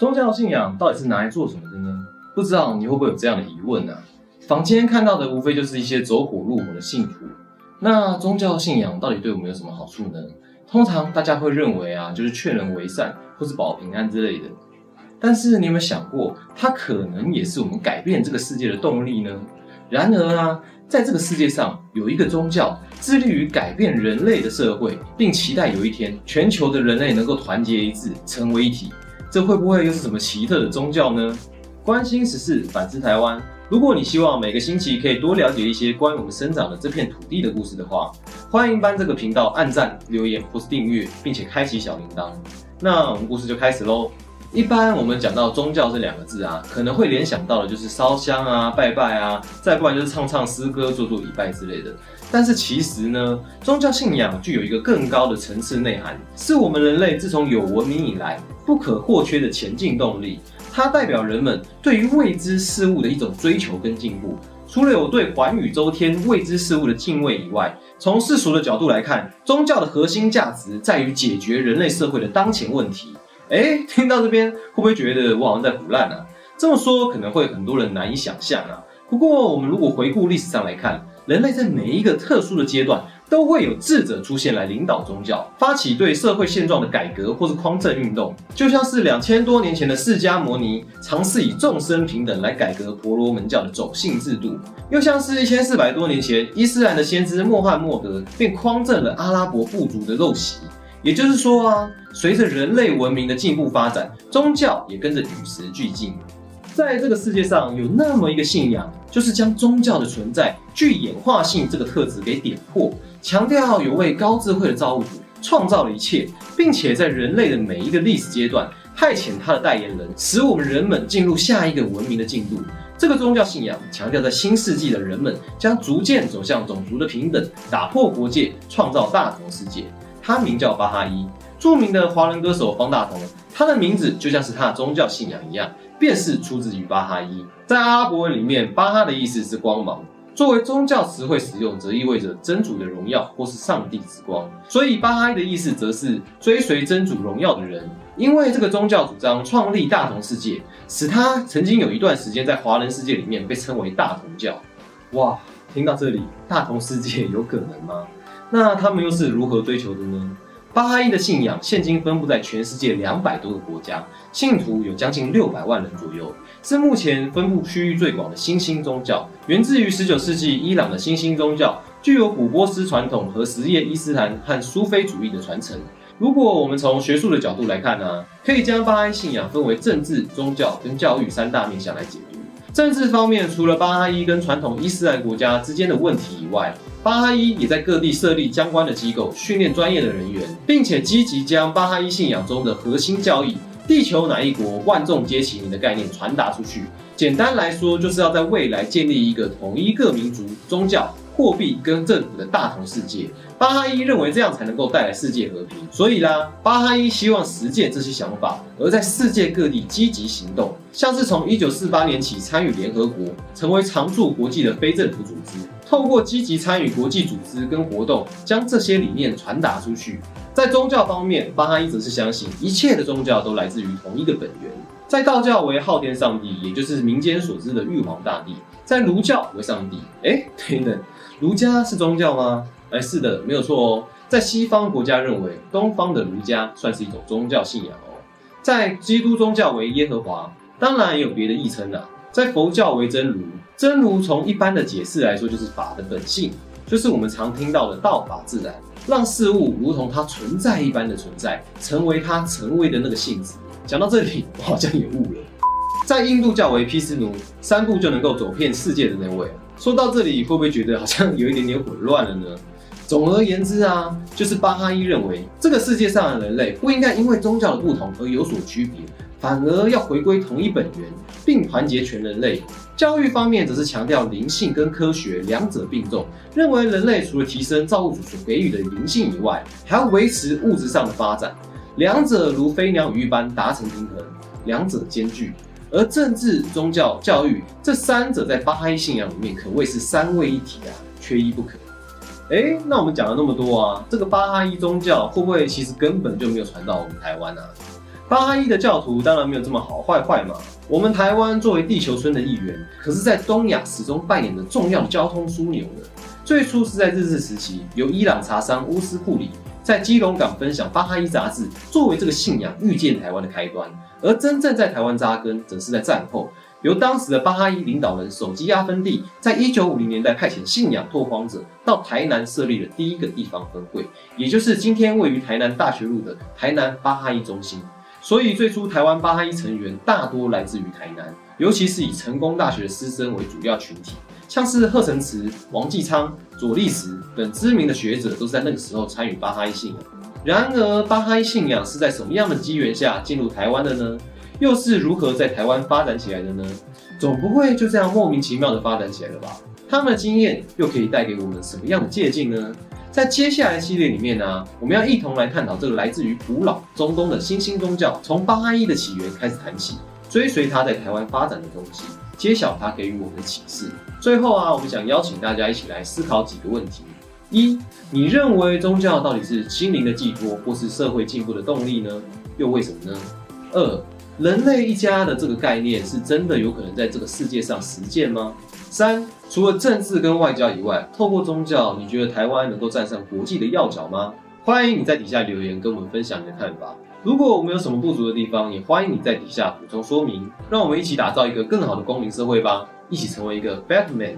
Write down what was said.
宗教信仰到底是拿来做什么的呢？不知道你会不会有这样的疑问呢？坊间看到的无非就是一些走火入魔的信徒。那宗教信仰到底对我们有什么好处呢？通常大家会认为啊，就是劝人为善或是保平安之类的。但是你有没有想过，它可能也是我们改变这个世界的动力呢？然而啊，在这个世界上有一个宗教，致力于改变人类的社会，并期待有一天全球的人类能够团结一致，成为一体。这会不会又是什么奇特的宗教呢？关心时事，反思台湾。如果你希望每个星期可以多了解一些关于我们生长的这片土地的故事的话，欢迎帮这个频道按赞、留言或是订阅，并且开启小铃铛。那我们故事就开始喽。一般我们讲到宗教这两个字啊，可能会联想到的就是烧香啊、拜拜啊，再不然就是唱唱诗歌、做做礼拜之类的。但是其实呢，宗教信仰具有一个更高的层次内涵，是我们人类自从有文明以来不可或缺的前进动力。它代表人们对于未知事物的一种追求跟进步。除了有对寰宇周天未知事物的敬畏以外，从世俗的角度来看，宗教的核心价值在于解决人类社会的当前问题。哎，听到这边会不会觉得我好像在胡乱呢？这么说可能会很多人难以想象啊。不过我们如果回顾历史上来看，人类在每一个特殊的阶段，都会有智者出现来领导宗教，发起对社会现状的改革或是匡正运动。就像是两千多年前的释迦摩尼尝试以众生平等来改革婆罗门教的种姓制度，又像是一千四百多年前伊斯兰的先知穆罕默德便匡正了阿拉伯部族的陋习。也就是说啊，随着人类文明的进步发展，宗教也跟着与时俱进。在这个世界上有那么一个信仰，就是将宗教的存在具演化性这个特质给点破，强调有位高智慧的造物主创造了一切，并且在人类的每一个历史阶段派遣他的代言人，使我们人们进入下一个文明的进度。这个宗教信仰强调，在新世纪的人们将逐渐走向种族的平等，打破国界，创造大同世界。他名叫巴哈伊，著名的华人歌手方大同，他的名字就像是他的宗教信仰一样，便是出自于巴哈伊。在阿拉伯文里面，巴哈的意思是光芒，作为宗教词汇使用，则意味着真主的荣耀或是上帝之光。所以巴哈伊的意思则是追随真主荣耀的人。因为这个宗教主张创立大同世界，使他曾经有一段时间在华人世界里面被称为大同教。哇，听到这里，大同世界有可能吗？那他们又是如何追求的呢？巴哈伊的信仰现今分布在全世界两百多个国家，信徒有将近六百万人左右，是目前分布区域最广的新兴宗教。源自于十九世纪伊朗的新兴宗教，具有古波斯传统和什叶伊斯兰和苏菲主义的传承。如果我们从学术的角度来看呢，可以将巴哈伊信仰分为政治、宗教跟教育三大面向来解读。政治方面，除了巴哈伊跟传统伊斯兰国家之间的问题以外，巴哈伊也在各地设立相关的机构，训练专业的人员，并且积极将巴哈伊信仰中的核心教义“地球哪一国，万众皆齐名”的概念传达出去。简单来说，就是要在未来建立一个统一各民族、宗教。货币跟政府的大同世界，巴哈伊认为这样才能够带来世界和平，所以啦，巴哈伊希望实践这些想法，而在世界各地积极行动，像是从一九四八年起参与联合国，成为常驻国际的非政府组织，透过积极参与国际组织跟活动，将这些理念传达出去。在宗教方面，巴哈伊则是相信一切的宗教都来自于同一个本源，在道教为昊天上帝，也就是民间所知的玉皇大帝，在儒教为上帝。哎，等等。儒家是宗教吗？哎，是的，没有错哦。在西方国家认为，东方的儒家算是一种宗教信仰哦。在基督宗教为耶和华，当然也有别的译称啊。在佛教为真如，真如从一般的解释来说，就是法的本性，就是我们常听到的道法自然，让事物如同它存在一般的存在，成为它成为的那个性质。讲到这里，我好像也悟了。在印度教为毗湿奴，三步就能够走遍世界的那位。说到这里，会不会觉得好像有一点点混乱了呢？总而言之啊，就是巴哈伊认为，这个世界上的人类不应该因为宗教的不同而有所区别，反而要回归同一本源，并团结全人类。教育方面则是强调灵性跟科学两者并重，认为人类除了提升造物主所给予的灵性以外，还要维持物质上的发展，两者如飞鸟与鱼般达成平衡，两者兼具。而政治、宗教、教育这三者在巴哈伊信仰里面可谓是三位一体啊，缺一不可。哎，那我们讲了那么多啊，这个巴哈伊宗教会不会其实根本就没有传到我们台湾啊？巴哈伊的教徒当然没有这么好坏坏嘛。我们台湾作为地球村的一员，可是在东亚始终扮演着重要的交通枢纽呢。最初是在日治时期，由伊朗茶商乌斯库里在基隆港分享巴哈伊杂志，作为这个信仰遇见台湾的开端。而真正在台湾扎根，则是在战后。由当时的巴哈伊领导人首基亚芬蒂，在一九五零年代派遣信仰拓荒者到台南设立了第一个地方分会，也就是今天位于台南大学路的台南巴哈伊中心。所以最初台湾巴哈伊成员大多来自于台南，尤其是以成功大学的师生为主要群体，像是贺成慈、王继昌、左立时等知名的学者，都是在那个时候参与巴哈伊信仰。然而，巴哈伊信仰是在什么样的机缘下进入台湾的呢？又是如何在台湾发展起来的呢？总不会就这样莫名其妙的发展起来了吧？他们的经验又可以带给我们什么样的借鉴呢？在接下来系列里面呢，我们要一同来探讨这个来自于古老中东的新兴宗教，从巴哈伊的起源开始谈起，追随它在台湾发展的东西，揭晓它给予我们的启示。最后啊，我们想邀请大家一起来思考几个问题：一，你认为宗教到底是心灵的寄托，或是社会进步的动力呢？又为什么呢？二。人类一家的这个概念是真的有可能在这个世界上实践吗？三，除了政治跟外交以外，透过宗教，你觉得台湾能够站上国际的要角吗？欢迎你在底下留言跟我们分享你的看法。如果我们有什么不足的地方，也欢迎你在底下补充说明。让我们一起打造一个更好的公民社会吧，一起成为一个 Batman。